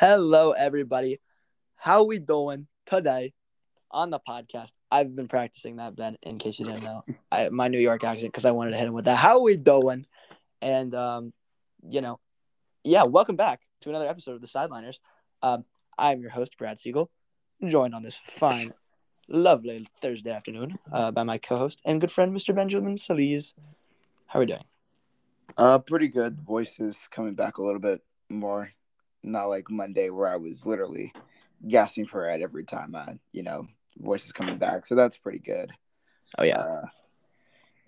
Hello, everybody. How we doing today on the podcast? I've been practicing that, Ben, in case you didn't know. I, my New York accent, because I wanted to hit him with that. How we doing? And, um, you know, yeah, welcome back to another episode of The Sideliners. Um, I'm your host, Brad Siegel, joined on this fine, lovely Thursday afternoon uh, by my co-host and good friend, Mr. Benjamin Solis. How are we doing? Uh, pretty good. Voices coming back a little bit more. Not like Monday where I was literally gasping for air every time I, you know, voices coming back. So that's pretty good. Oh, yeah. Uh,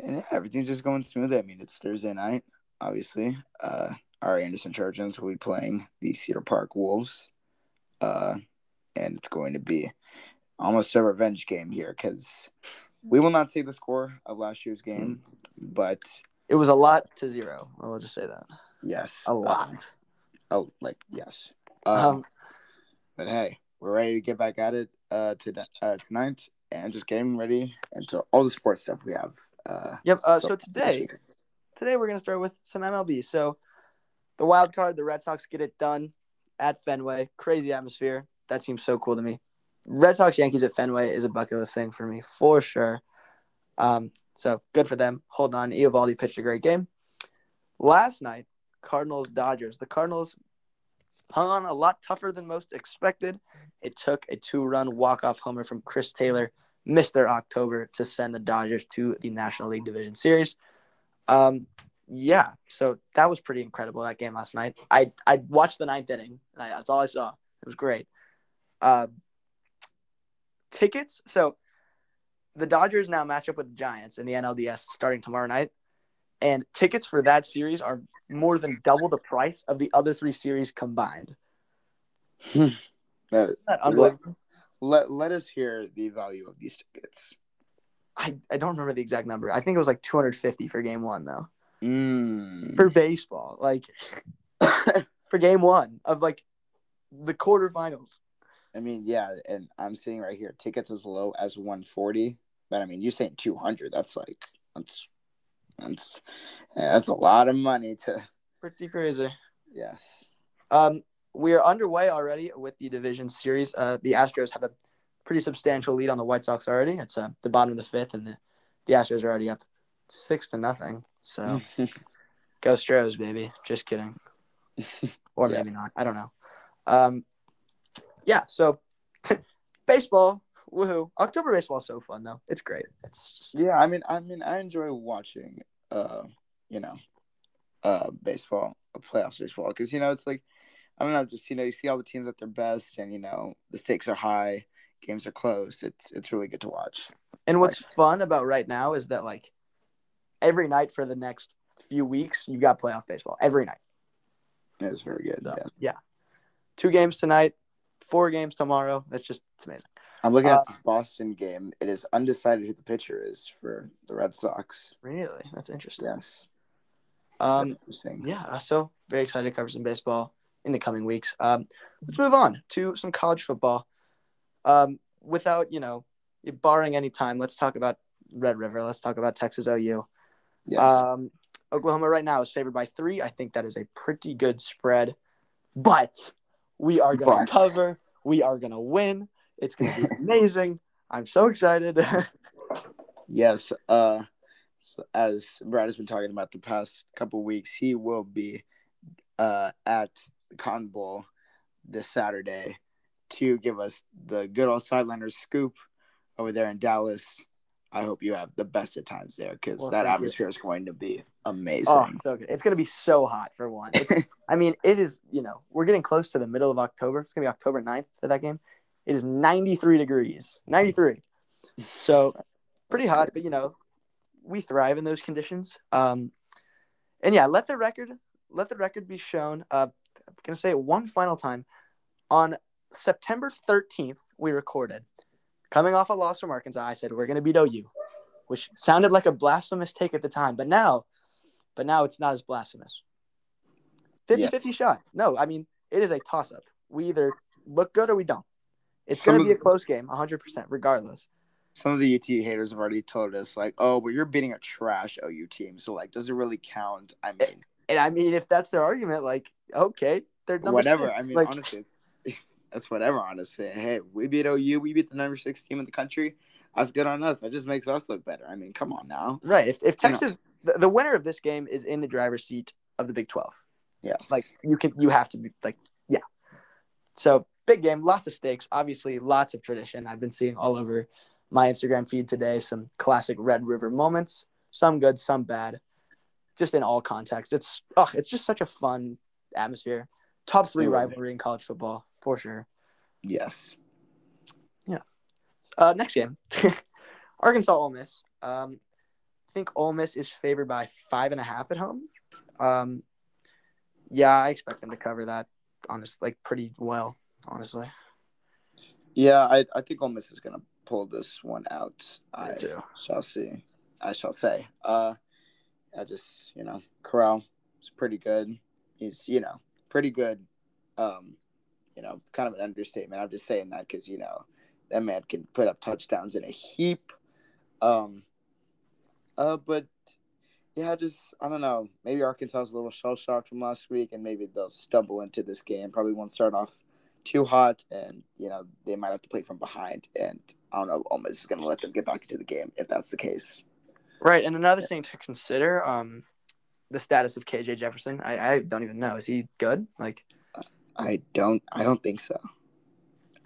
and yeah, everything's just going smooth. I mean, it's Thursday night, obviously. Uh, our Anderson Trojans will be playing the Cedar Park Wolves. Uh, and it's going to be almost a revenge game here because we will not say the score of last year's game, but It was a lot to zero. I'll just say that. yes, A uh, lot. Oh, like yes. Um, Um, but hey, we're ready to get back at it uh, to, uh tonight and just getting ready into all the sports stuff we have. Uh, yep. Uh, so so today, today we're gonna start with some MLB. So the wild card, the Red Sox get it done at Fenway. Crazy atmosphere. That seems so cool to me. Red Sox Yankees at Fenway is a bucket list thing for me for sure. Um, so good for them. Hold on. Eovaldi pitched a great game. Last night, Cardinals Dodgers. The Cardinals hung on a lot tougher than most expected. It took a two-run walk-off homer from Chris Taylor, Mr. October, to send the Dodgers to the National League Division Series. Um, yeah, so that was pretty incredible that game last night. I I watched the ninth inning. I, that's all I saw. It was great. Uh, tickets. So the Dodgers now match up with the Giants in the NLDS starting tomorrow night, and tickets for that series are more than double the price of the other three series combined. Uh, that unbelievable? let let us hear the value of these tickets. I, I don't remember the exact number. I think it was like 250 for game one though. Mm. For baseball, like for game one of like the quarterfinals. I mean, yeah, and I'm seeing right here tickets as low as 140, but I mean, you saying 200? That's like that's that's yeah, that's a lot of money to. Pretty crazy. Yes. Um, we are underway already with the division series. Uh, the Astros have a pretty substantial lead on the White Sox already. It's uh, the bottom of the fifth, and the, the Astros are already up six to nothing. So go Stros, baby. Just kidding. Or Yeah. maybe not. I don't know. Um, yeah. So baseball, woohoo! October baseball is so fun though. It's great. It's just yeah, I mean, I mean, I enjoy watching, uh, you know, uh, baseball, playoffs baseball, because you know it's like, I don't know, just you know, you see all the teams at their best, and you know, the stakes are high, games are close. It's it's really good to watch. And what's fun about right now is that like every night for the next few weeks, you got playoff baseball every night. It's very good. So, yes. yeah, two games tonight, four games tomorrow. That's just it's amazing. I'm looking Uh, at this Boston game. It is undecided who the pitcher is for the Red Sox. Really, that's interesting. Yes. Um, Interesting. yeah, so very excited to cover some baseball in the coming weeks. Um, let's move on to some college football. Um, without you know, barring any time, let's talk about Red River. Let's talk about Texas OU. Yes. Um, Oklahoma right now is favored by three. I think that is a pretty good spread, but we are going to cover. We are going to win. It's going to be amazing. I'm so excited. yes. Uh, so as Brad has been talking about the past couple weeks, he will be uh, at the Cotton Bowl this Saturday to give us the good old sideliners scoop over there in Dallas. I hope you have the best of times there because Well, that thank you. atmosphere is going to be amazing. oh, so good. It's going to be so hot for one. I mean, it is, you know, we're getting close to the middle of October. It's going to be October 9th for that game. It is 93 degrees. 93. So pretty hot, but you know, we thrive in those conditions. Um, and yeah, let the record let the record be shown. Uh, I'm gonna say it one final time. On September 13th, we recorded. Coming off a loss from Arkansas, I said we're gonna beat OU, which sounded like a blasphemous take at the time, but now, but now it's not as blasphemous. 50 50 Yes. shot. No, I mean, it is a toss up. We either look good or we don't. It's going to be a close game, 100%, regardless. Some of the UT haters have already told us, like, oh, but you're beating a trash OU team. So, like, does it really count? I mean, And I mean, if that's their argument, like, okay, they're number whatever. six. I mean, like, honestly, it's that's whatever. Honestly, hey, we beat OU, we beat the number six team in the country. That's good on us. That just makes us look better. I mean, come on now. Right. If if. Texas, the, the winner of this game is in the driver's seat of the Big Twelve. Yes. Like you can, you have to be like, yeah. So big game, lots of stakes. Obviously, lots of tradition. I've been seeing all over my Instagram feed today some classic Red River moments. Some good, some bad. Just in all contexts. It's oh, it's just such a fun atmosphere. Top three It will be. rivalry in college football for sure. yes. Yeah. Uh, next game, Arkansas Ole Miss. Um, I think Ole Miss is favored by five and a half at home. Um, yeah, I expect them to cover that. Honest, like pretty well. Honestly, Yeah, I, I think Ole Miss is gonna pull this one out. I too. shall see. I shall say. Uh, I just you know Corral is pretty good. He's you know pretty good. Um, you know, kind of an understatement. I'm just saying that because you know that man can put up touchdowns in a heap. Um, uh, but yeah, I just I don't know. Maybe Arkansas is a little shell shocked from last week, and maybe they'll stumble into this game. Probably won't start off too hot, and you know they might have to play from behind. And I don't know, Ole Miss is going to let them get back into the game if that's the case. Right, and another thing to consider, um, the status of KJ Jefferson. I, I don't even know. Is he good? Like I don't, I don't think so.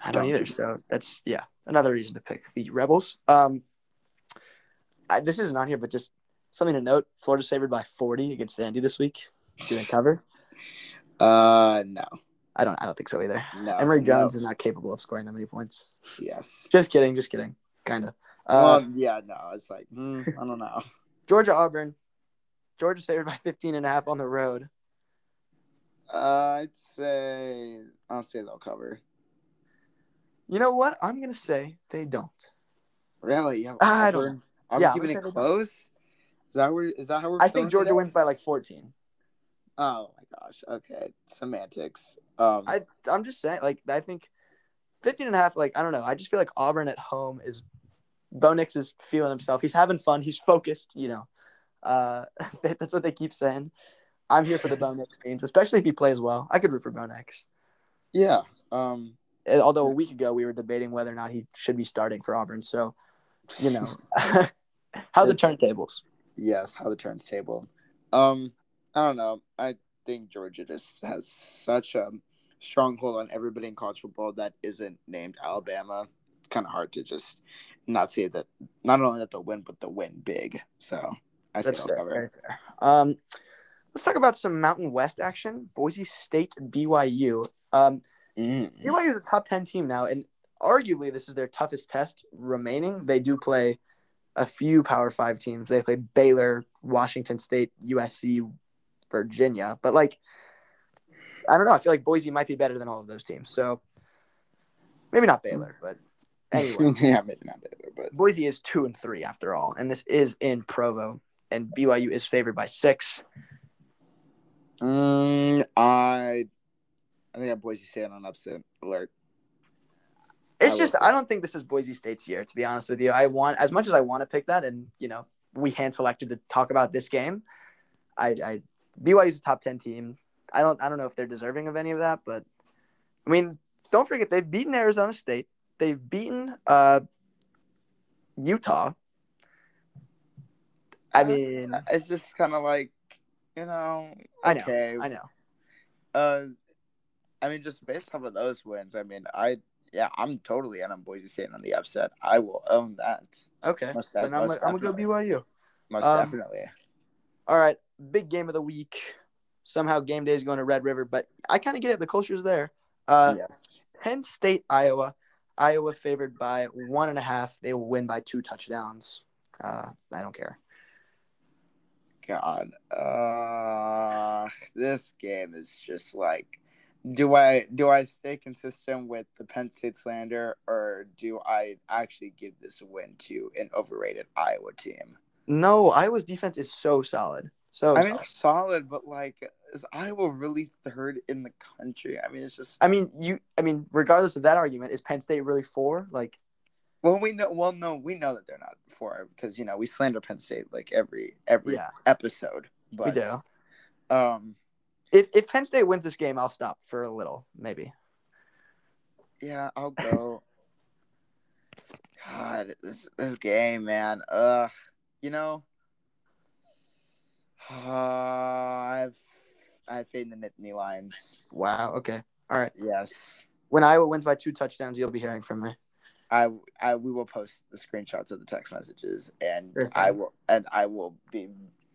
I don't, Don't either. so. That's yeah, another reason to pick the Rebels. Um, I, this isn't here, but just something to note: Florida's favored by 40 against Vandy this week. Do they cover? Uh, no, I don't. I don't think so either. no. Emory Jones no. is not capable of scoring that many points. Yes. Just kidding. Just kidding. Kind of. Uh, well, yeah, no. It's like mm, I don't know. Georgia Auburn. Georgia's favored by 15 and a half on the road. Uh, I'd say I'll say they'll cover. You know what? I'm gonna say they don't. Really? Yeah. I don't Auburn- Auburn Yeah, I'm keeping it say they don't. close. Is that where? Is that how we're? I think Georgia today? wins by like 14. Oh my gosh. Okay. Semantics. Um. I I'm just saying, like I think 15 and a half, like I don't know. I just feel like Auburn at home is Bo Nix is feeling himself. He's having fun. He's focused, you know. Uh that's what they keep saying. I'm here for the Bo Nix games, especially if he plays well. I could root for Bo Nix. yeah. Um. Although a week ago we were debating whether or not he should be starting for Auburn. So, you know, how the turntables. Yes. How the turntable. Um. I don't know. I think Georgia just has such a stronghold on everybody in college football that isn't named Alabama. It's kind of hard to just not say that. Not only that they'll win, but they'll win big. So I say fair. cover. Fair. Um, let's talk about some Mountain West action. Boise State, BYU. Um, Mm. BYU is a top 10 team now, and arguably this is their toughest test remaining. They do play a few Power Five teams. They play Baylor, Washington State, USC, Virginia. But, like, I don't know. I feel like Boise might be better than all of those teams. So maybe not Baylor, but anyway. yeah, maybe not Baylor, but Boise is two and three after all, and this is in Provo, and BYU is favored by six. Mm, I I think I have Boise State on upset alert. It's I just. I don't think this is Boise State's year, to be honest with you. I want as much as I want to pick that, and you know we hand selected to talk about this game. I, I BYU's a top ten team. I don't I don't know if they're deserving of any of that, but I mean, don't forget they've beaten Arizona State. They've beaten uh, Utah. I mean, It's just kind of like you know. I know, Okay. I know. Uh, I mean, just based off of those wins, I mean, I yeah, I'm totally in on Boise State on the upset. I will own that. Okay, Most then def- I'm, most I'm gonna go. BYU. Most Um, definitely. All right, big game of the week. Somehow game day is going to Red River, but I kind of get it. The culture's there. Uh, yes. Penn State, Iowa. Iowa favored by one and a half. They will win by two touchdowns. Uh, I don't care. God. Uh, this game is just like. Do I do I stay consistent with the Penn State slander, or do I actually give this win to an overrated Iowa team? No, Iowa's defense is so solid. So I mean, solid. solid, but like, is Iowa really third in the country? I mean, it's just. I mean, you. I mean, regardless of that argument, is Penn State really four? Like, Well, we know. Well, no, we know that they're not for because you know we slander Penn State like every every yeah, episode. But we do. um, If if Penn State wins this game, I'll stop for a little, maybe. Yeah, I'll go. God, this this game, man. Ugh, you know, uh, I have I have faith in the Nittany Lions. Wow. Okay. All right. Yes, When Iowa wins by two touchdowns, you'll be hearing from me. I I we will post the screenshots of the text messages, and Sure I will and I will be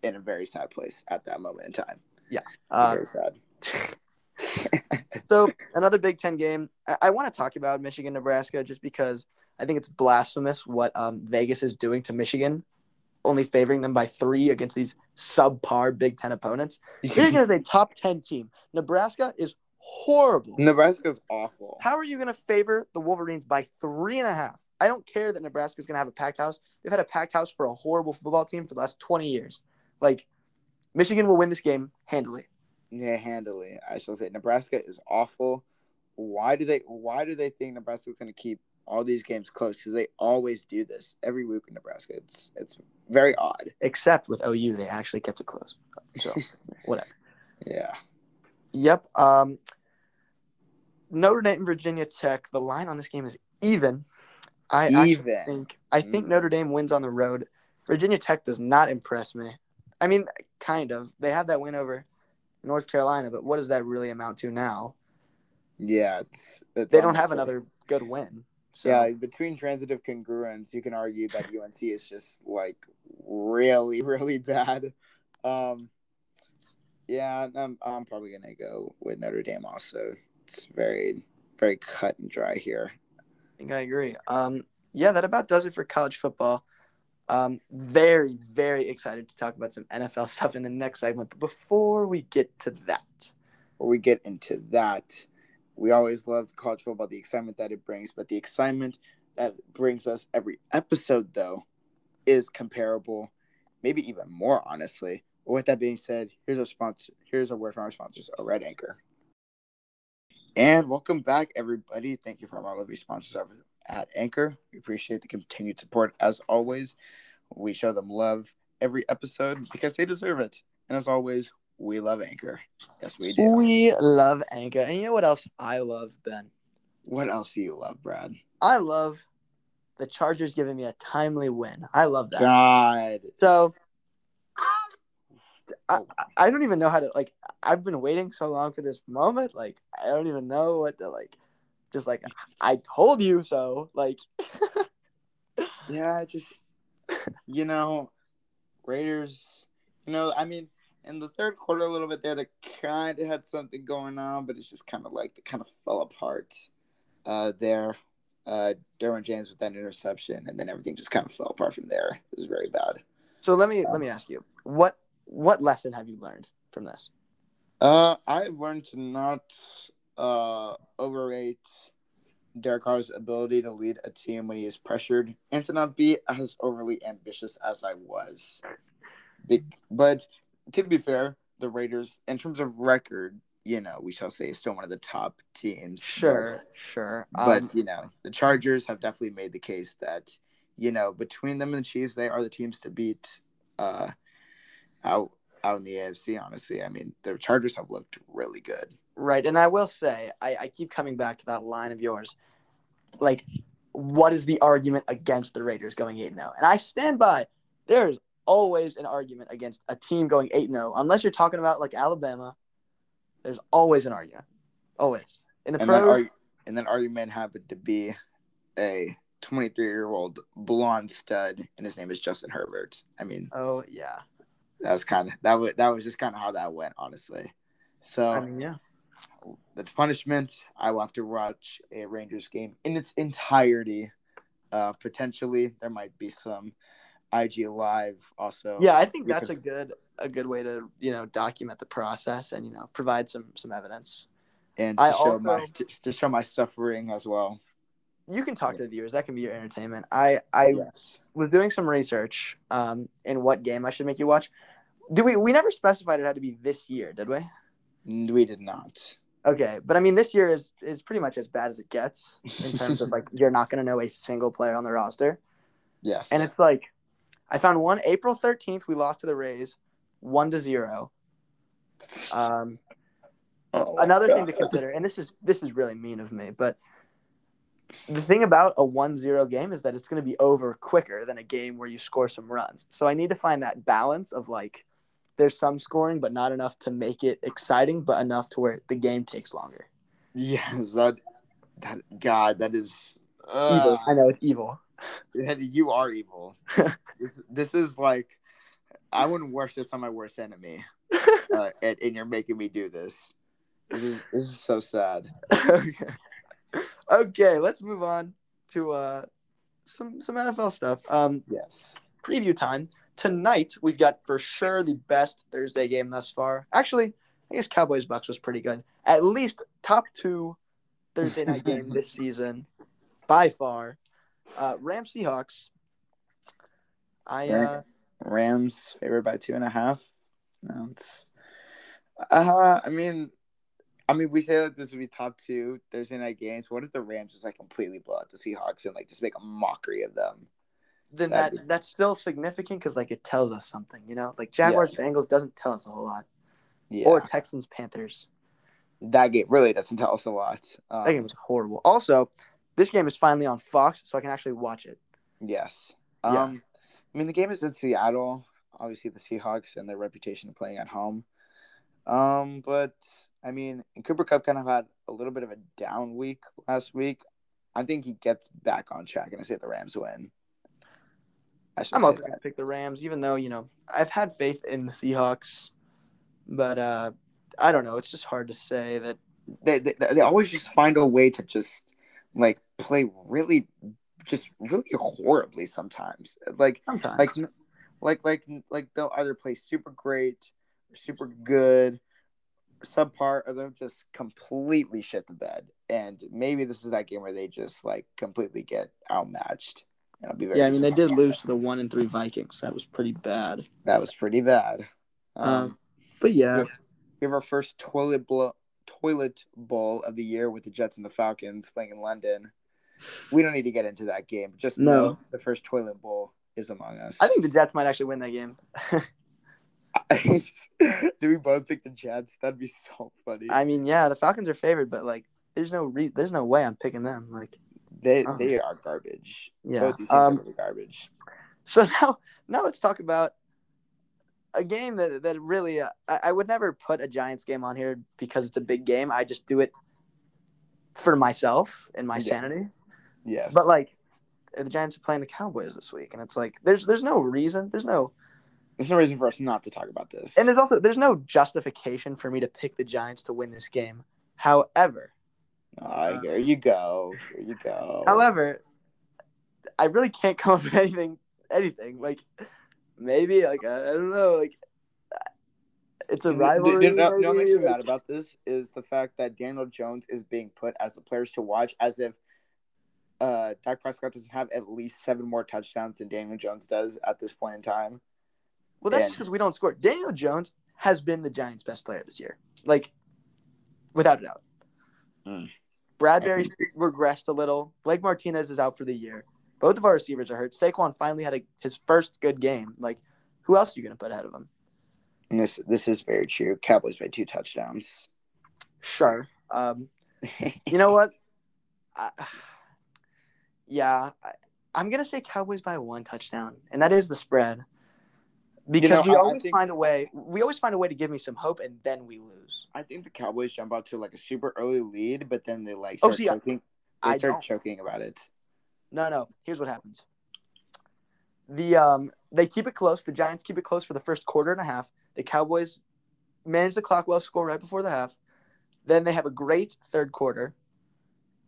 in a very sad place at that moment in time. Yeah. Uh, very sad. so another Big Ten game. I, I want to talk about Michigan, Nebraska, just because I think it's blasphemous what um, Vegas is doing to Michigan, only favoring them by three against these subpar Big Ten opponents. Michigan is a top ten team. Nebraska is horrible. Nebraska's awful. How are you going to favor the Wolverines by three and a half? I don't care that Nebraska's going to have a packed house. They've had a packed house for a horrible football team for the last 20 years. Like, Michigan will win this game handily. Yeah, handily. I shall say Nebraska is awful. Why do they? Why do they think Nebraska's going to keep all these games close? Because they always do this every week in Nebraska. It's it's very odd. Except with OU, they actually kept it close. So, whatever. Yeah. Yep. Um, Notre Dame, Virginia Tech. The line on this game is even. I Even. think I think Mm. Notre Dame wins on the road. Virginia Tech does not impress me. I mean, kind of. They have that win over North Carolina, but what does that really amount to now? Yeah, it's, it's They don't have another good win. So Yeah, between transitive congruence, you can argue that UNC is just like really, really bad. Um, yeah, I'm I'm probably gonna go with Notre Dame. Also, it's very, very cut and dry here. I think I agree. Um, yeah, that about does it for college football. Um, very, very excited to talk about some NFL stuff in the next segment. But before we get to that, Before we get into that, we always love college football, the excitement that it brings, but the excitement that brings us every episode, though, is comparable, maybe even more, honestly. But with that being said, here's our sponsor. Here's a word from our sponsors, a Red Anchor. And welcome back, everybody. Thank you from our lovely sponsors over at Anchor. We appreciate the continued support as always. We show them love every episode because they deserve it. And as always, we love Anchor. Yes, we do. we love Anchor. And you know what else I love, Ben? What else do you love, Brad? I love the Chargers giving me a timely win. I love that. God. So I, I- I don't even know how to like I've been waiting so long for this moment. Like I don't even know what to like just like I told you so. Like Yeah, just you know, Raiders. You know, I mean, in the third quarter, a little bit there, they kind of had something going on, but it's just kind of like they kind of fell apart. Uh, there, uh, Derwin James with that interception, and then everything just kind of fell apart from there. It was very bad. so let me let me ask you. What what lesson have you learned from this? Uh, I've learned to not uh overrate Derek Carr's ability to lead a team when he is pressured, and to not be as overly ambitious as I was. Be- But to be fair, the Raiders, in terms of record, you know, we shall say, is still one of the top teams. Sure, sure. But, but Um, you know, the Chargers have definitely made the case that you know between them and the Chiefs, they are the teams to beat. Uh, out out in the AFC, honestly, I mean, the Chargers have looked really good. Right. And I will say, I, I keep coming back to that line of yours. Like, what is the argument against the Raiders going 8 0? And I stand by, there's always an argument against a team going 8 0. Unless you're talking about like Alabama, there's always an argument. Always. In the and pros, arg- and that argument happened to be a 23 year old blonde stud, and his name is Justin Herbert. I mean, oh, yeah. that was kind of that was that was just kind of how that went, honestly. So I mean, yeah. the punishment, I will have to watch a Rangers game in its entirety. Uh, potentially, there might be some IG live also. Yeah, I think that's a good a good way to you know document the process and you know provide some some evidence. and to I show also- my to, to show my suffering as well. You can talk to the viewers. That can be your entertainment. I I yes. was doing some research um in what game I should make you watch. Do we we never specified it had to be this year, did we? We did not. Okay, but I mean this year is is pretty much as bad as it gets in terms of like you're not going to know a single player on the roster. Yes. And it's like I found one April 13th we lost to the Rays 1 to 0. Um Oh another thing to consider and this is this is really mean of me, but the thing about a 1-0 game is that it's going to be over quicker than a game where you score some runs. So I need to find that balance of like there's some scoring but not enough to make it exciting but enough to where the game takes longer. Yes, that that God, that is Evil. uh, I know it's evil. you are evil. this this is like I wouldn't wish this on my worst enemy. Uh, and, and you're making me do this. This is this is so sad. okay. okay, let's move on to uh some some NFL stuff. Um Yes. preview time. Tonight we've got for sure the best Thursday game thus far. Actually, I guess Cowboys Bucs was pretty good. At least top two Thursday night game this season by far. Uh Rams Seahawks. I uh Rams favored by two and a half. No, it's. Uh, I mean, I mean, we say that this would be top two Thursday night games. What if the Rams just like completely blow out the Seahawks and like just make a mockery of them? then That'd that that's still significant because like it tells us something, you know. Like Jaguars Bengals doesn't tell us a whole lot, Yeah, or Texans Panthers. that game really doesn't tell us a lot. Um, That game was horrible. Also, this game is finally on Fox, so I can actually watch it. Yes. Yeah. Um, I mean, the game is in Seattle. Obviously, the Seahawks and their reputation of playing at home. Um, but I mean, Cooper Kupp kind of had a little bit of a down week last week. I think he gets back on track, and I say the Rams win. I I'm also gonna pick the Rams, even though you know I've had faith in the Seahawks, but uh, I don't know. It's just hard to say that. They, they they always just find a way to just like play really, just really horribly sometimes. Like Sometimes, like like like like they'll either play super great or super good subpar or they'll just completely shit the bed. And maybe this is that game where they just like completely get outmatched. And i'll be very yeah, I mean they did lose to the one and three Vikings. That was pretty bad. that was pretty bad. Um, Um, But yeah, we have our first toilet blow toilet bowl of the year with the jets and the falcons playing in london we don't need to get into that game just No. know the first toilet bowl is among us I think the Jets might actually win that game. Do we both pick the Jets? That'd be so funny. I mean, yeah, the Falcons are favored, but like, there's no re- there's no way I'm picking them. Like, they Oh. they are garbage. yeah. Both these teams Um, are garbage. So now, now let's talk about a game that that really uh, I, I would never put a Giants game on here because it's a big game. I just do it for myself and my Yes. sanity. Yes, But like, the Giants are playing the Cowboys this week, and it's like there's there's no reason, there's no, there's no reason for us not to talk about this. and there's also there's no justification for me to pick the Giants to win this game. However, Ah, here you go. Here you go. However, I really can't come up with anything. Anything like maybe like I, I don't know like it's a rivalry. You know what makes me mad about this is the fact that Daniel Jones is being put as the players to watch, as if uh, Dak Prescott doesn't have at least seven more touchdowns than Daniel Jones does at this point in time. Well, that's and- just because we don't score. Daniel Jones has been the Giants' best player this year, like without a doubt. Mm. Bradberry regressed a little. Blake Martinez is out for the year. Both of our receivers are hurt. Saquon finally had a, his first good game. Like, who else are you going to put ahead of him? And this this is very true. Cowboys by two touchdowns. Sure. Um, You know what? I, yeah, I, I'm gonna say Cowboys by one touchdown, and that is the spread. Because know, we I- I always think- find a way. We always find a way to give me some hope, and then we lose. I think the Cowboys jump out to like a super early lead, but then they like Oh, see, I- choking. They I start don't. choking about it. No, no. Here's what happens. The um, they keep it close. The Giants keep it close for the first quarter and a half. The Cowboys manage the clock well, score right before the half. Then they have a great third quarter,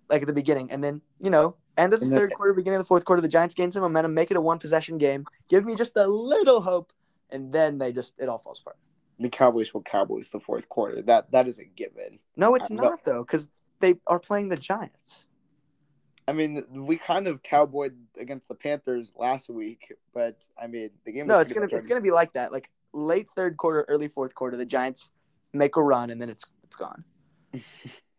like at the beginning, and then you know, end of the And third quarter, beginning of the fourth quarter, the Giants gain some momentum, make it a one possession game, give me just a little hope, and then they just it all falls apart. The Cowboys will Cowboys the fourth quarter. That that is a given. No, it's no. not though, because they are playing the Giants. I mean, we kind of cowboyed against the Panthers last week, but I mean, the game. No, it's gonna it's gonna be like that. Like late third quarter, early fourth quarter, the Giants make a run, and then it's it's gone.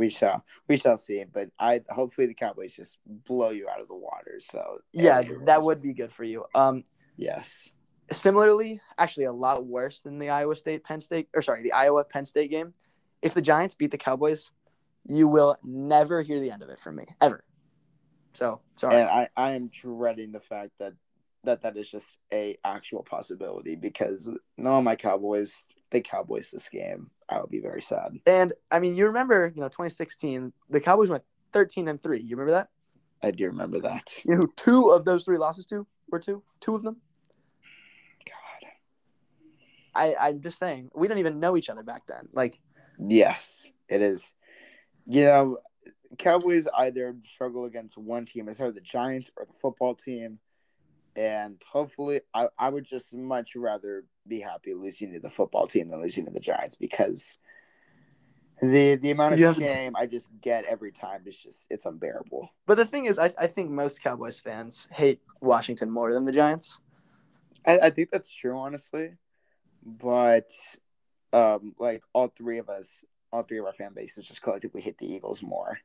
We shall we shall see, but I hopefully the Cowboys just blow you out of the water. So Yeah, that would be good for you. Um, yes. similarly, actually, a lot worse than the Iowa State Penn State, or sorry, the Iowa Penn State game. If the Giants beat the Cowboys, you will never hear the end of it from me ever. So sorry. And I, I am dreading the fact that that that is just a actual possibility because no my Cowboys, the Cowboys this game, I would be very sad. And I mean, you remember, you know, 2016, the Cowboys went 13 and three. You remember that? I do remember that. You know two of those three losses to were two? Two of them. God. I I'm just saying we didn't even know each other back then. Like Yes, it is. You know, Cowboys either struggle against one team, it's either the Giants or the football team. And hopefully, I, I would just much rather be happy losing to the football team than losing to the Giants because the the amount of to- shame I just get every time is just it's unbearable. But the thing is, I, I think most Cowboys fans hate Washington more than the Giants. I, I think that's true, honestly. But um, like all three of us, all three of our fan bases just collectively hit the Eagles more.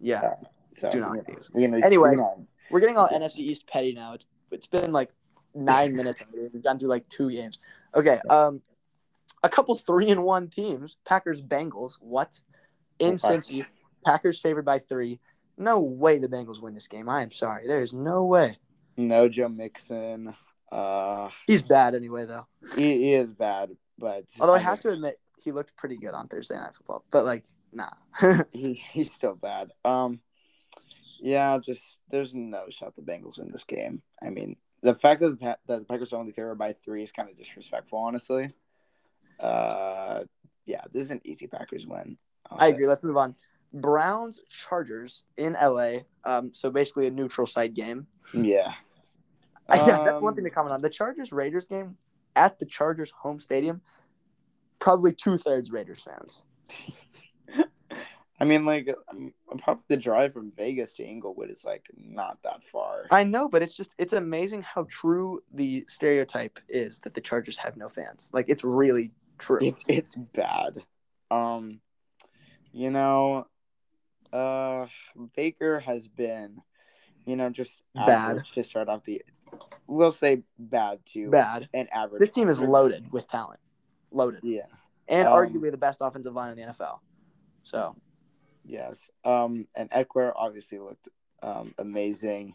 Yeah. So Do not you know, you know, Anyway. you know, We're getting all NFC East petty now. It's it's been like nine minutes. already. We've gone through like two games. Okay. Um, a couple three and one teams. Packers Bengals. What? In? Cincy, Packers favored by three. No way the Bengals win this game. I am sorry. There is no way. no Joe Mixon. Uh, He's bad anyway, though. he, he is bad, but Although I mean, have to admit, he looked pretty good on Thursday Night Football. But like, nah. he, he's still bad. Um, yeah, just there's no shot the Bengals win this game. I mean, the fact that the, that the Packers are only favored by three is kind of disrespectful, honestly. Uh, yeah, this is an easy Packers win. I'll I say. agree. Let's move on. Browns Chargers in LA. Um, so basically a neutral site game. Yeah. yeah, that's one Um, thing to comment on. The Chargers Raiders game at the Chargers home stadium, probably two thirds Raiders fans. I mean, like, um, probably the drive from Vegas to Inglewood is like not that far. I know, but it's just it's amazing how true the stereotype is that the Chargers have no fans. Like it's really true. It's it's bad. Um, you know, uh, Baker has been, you know, just Bad. to start off the. We'll say bad to Bad. an average. This team is loaded with talent, loaded, Yeah. and Um, arguably the best offensive line in the NFL. So Yes. Um, and Ekeler obviously looked um amazing,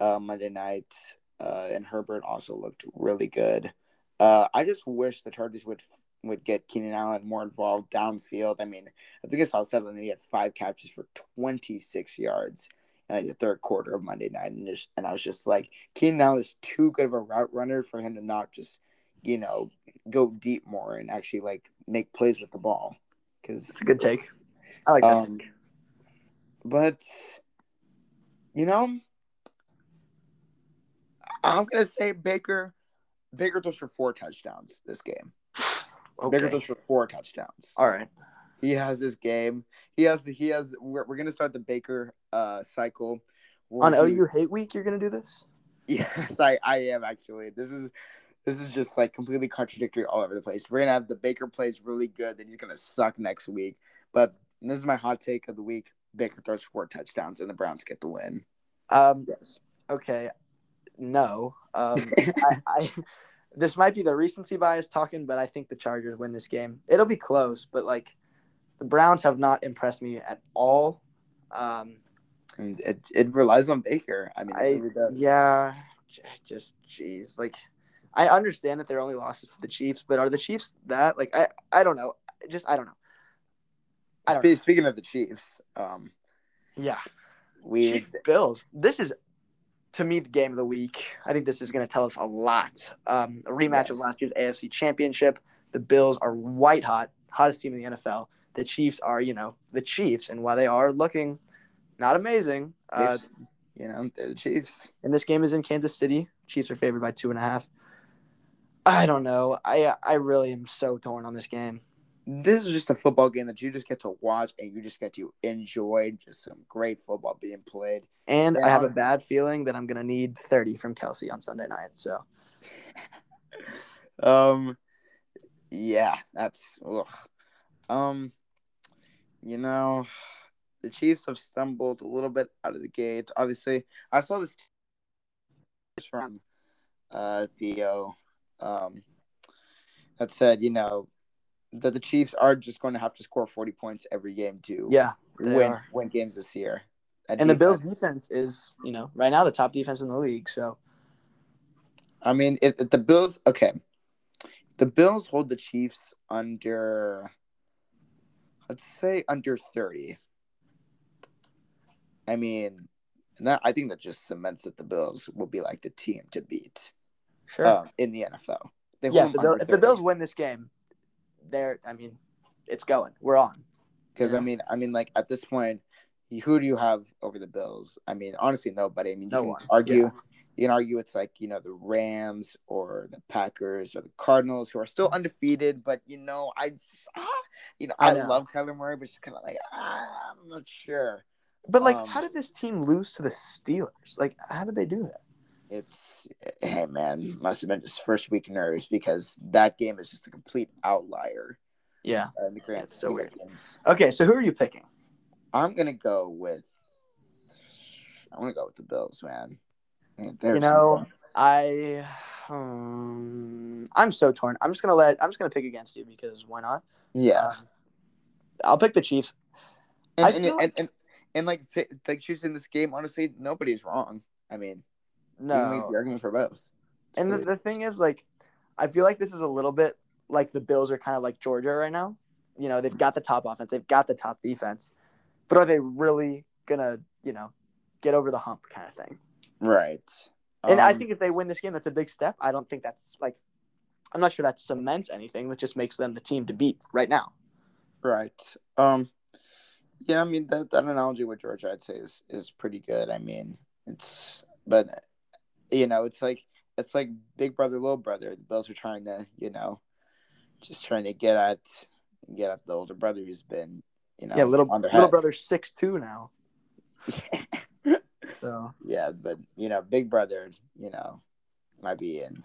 uh, Monday night. Uh, and Herbert also looked really good. Uh, I just wish the Chargers would would get Keenan Allen more involved downfield. I mean, I think I saw seven, and he had five catches for 26 yards in like, the third quarter of Monday night, and just and I was just like, Keenan Allen is too good of a route runner for him to not just, you know, go deep more and actually like make plays with the ball. Because it's a good take. I like that. um, but you know, I'm gonna say Baker. Baker throws for four touchdowns this game. Baker throws for four touchdowns. All right. He has this game. He has. The, he has. We're, we're gonna start the Baker uh cycle. On he- OU Hate Week, you're gonna do this? Yes, I, I am actually. This is this is just like completely contradictory all over the place. We're gonna have the Baker plays really good, then he's gonna suck next week. But this is my hot take of the week. Baker throws four touchdowns and the Browns get the win. Um, Yes. okay. No. Um, I, I this might be the recency bias talking, but I think the Chargers win this game. It'll be close, but like the Browns have not impressed me at all. Um, And it, it relies on Baker. I mean, it I really does. yeah, just jeez, like I understand that they're only losses to the Chiefs, but are the Chiefs that like I I don't know, just I don't know. Spe- Speaking of the Chiefs, um, Yeah, we Chiefs Bills. This is to me the game of the week. I think this is going to tell us a lot. Um, a rematch of last year's AFC Championship. The Bills are white hot, hottest team in the NFL. The Chiefs are, you know, the Chiefs, and while they are looking not amazing, uh, you know, they're the Chiefs. and this game is in Kansas City. Chiefs are favored by two and a half. I don't know. I I really am so torn on this game. This is just a football game that you just get to watch and you just get to enjoy just some great football being played. And I have a bad feeling that I'm gonna need 30 from Kelce on Sunday night. So Um, yeah, that's ugh. Um, you know, the Chiefs have stumbled a little bit out of the gate. Obviously, I saw this from uh Theo, um, that said, you know, that the Chiefs are just going to have to score forty points every game to yeah, win are. win games this year. And the Bills' defense. is, you know, right now the top defense in the league. So I mean, if, if the Bills, okay, the Bills hold the Chiefs under, let's say under thirty. I mean, and that I think that just cements that the Bills will be like the team to beat sure. um, in the NFL. They yeah, if the, them Bill- under if the Bills win this game, they're, I mean, it's going. We're on. Because Yeah. I mean, I mean, like at this point, who do you have over the Bills? I mean, honestly, nobody. I mean, you No can one. argue, Yeah. you can argue it's like you know the Rams or the Packers or the Cardinals who are still undefeated, but you know, I, just, ah, you know, I I, know. love Kyler Murray, but just kind of like ah, I'm not sure. But like, Um, how did this team lose to the Steelers? Like, how did they do that? It's hey man, must have been just first week nerves because that game is just a complete outlier Yeah. in the grand so weird. things. Okay, so who are you picking? I'm gonna go with. I'm gonna go with the Bills, man. They're You know. I, um, I'm so torn. I'm just gonna let. I'm just gonna pick against you because why not? yeah, Um, I'll pick the Chiefs. and and, feel and, like- and and like like choosing this game, honestly, nobody's wrong. I mean, you can make No, the argument for both. and the, Really. the thing is, like, I feel like this is a little bit like the Bills are kind of like Georgia right now. You know, they've got the top offense, they've got the top defense, but are they really gonna, you know, get over the hump kind of thing? right. And I Um, think if they win this game, that's a big step. I don't think that's like, I'm not sure that cements anything. That just makes them the team to beat right now. right. Um, yeah, I mean that that analogy with Georgia, I'd say is is pretty good. I mean, it's but you know, it's like it's like big brother, little brother. The Bills are trying to, you know, just trying to get at get at the older brother who's been, you know, yeah, little little head. brother's six two now. So yeah, but you know, Big Brother, you know, might be in.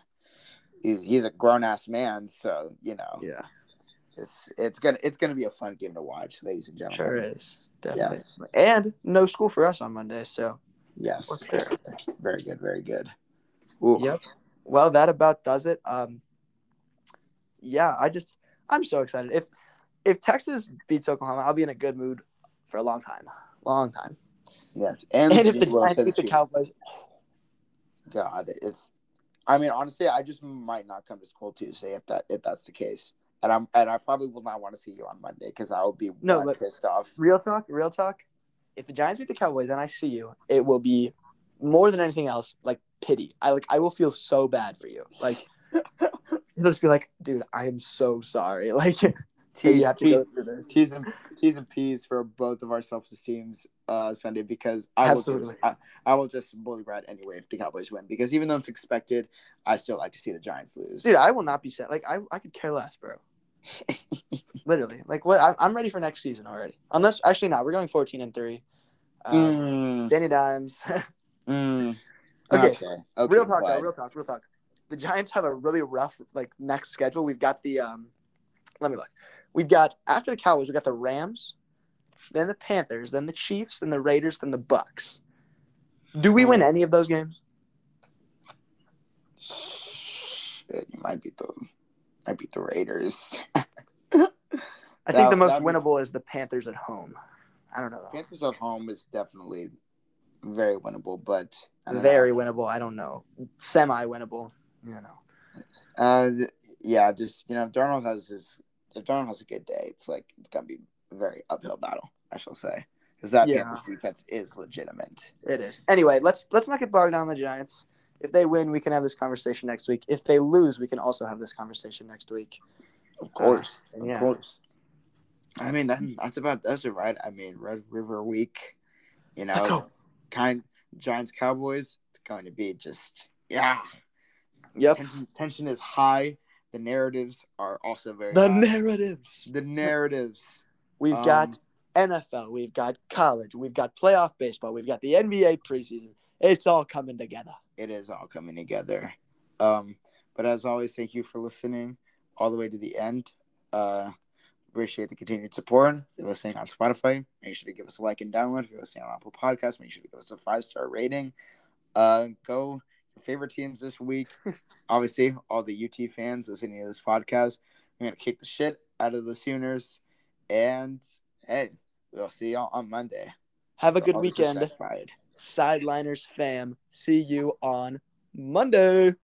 He's a grown ass man, so you know, yeah, it's it's gonna it's gonna be a fun game to watch, ladies and gentlemen. sure is definitely. Yes. And no school for us on Monday, so Yes, there? very good, very good. Ooh. Yep. Well, that about does it. Um, yeah, I just I'm so excited. If if Texas beats Oklahoma, I'll be in a good mood for a long time, long time. Yes, and, And if the Giants beat the. Cowboys, God, if I mean honestly, I just might not come to school Tuesday if that if that's the case, and I'm and I probably will not want to see you on Monday because I will be No, pissed off. real talk, real talk. If the Giants beat the Cowboys and I see you, it will be more than anything else like pity. I like I will feel so bad for you. Like it'll just be like, dude, I am so sorry. Like that you have to T- go through this. T's and T's and P's for both of our self esteems uh Sunday because I will just I, I will just bully Brad anyway if the Cowboys win because even though it's expected, I still like to see the Giants lose. Dude, I will not be sad. Like I, I could care less, bro. Literally, like what? I, I'm ready for next season already. Unless actually, not. We're going 14 and three. Uh, Mm, Danny Dimes. mm. Okay. Okay. okay. real talk, though. Real talk. Real talk. The Giants have a really rough like next schedule. We've got the um. Let me look. We've got after the Cowboys, we got the Rams, then the Panthers, then the Chiefs, then the Raiders, then the Bucs. Do we win any of those games? Shit, you might beat the might beat the Raiders. I think That- the most that'd be- winnable is the Panthers at home. I don't know. though. Panthers at home is definitely very winnable, but Very know. winnable. I don't know. Semi winnable. You know. Uh, yeah, just you know, if Darnold has his if Darnold has a good day, it's like it's gonna be a very uphill battle. I shall say because that Yeah. Panthers defense is legitimate. It is. Anyway, let's let's not get bogged down in the Giants. If they win, we can have this conversation next week. If they lose, we can also have this conversation next week. Of course, Uh, of yeah. course. I mean, that, that's about that's it, right? I mean, Red River Week, you know, kind Giants Cowboys. It's going to be just yeah. Yep. Tension, tension is high. The narratives are also very The high. narratives. the narratives. We've Um, got NFL. We've got college. We've got playoff baseball. We've got the NBA preseason. It's all coming together. it is all coming together. Um, but as always, thank you for listening all the way to the end. Uh, appreciate the continued support. If you're listening on Spotify, make sure to give us a like and download. If you're listening on Apple Podcasts, make sure to give us a five star rating. Uh, go your favorite teams this week. Obviously, all the UT fans listening to this podcast, we're gonna kick the shit out of the Sooners. And hey, we'll see y'all on Monday. Have a good weekend. Sideliners fam. See you on Monday.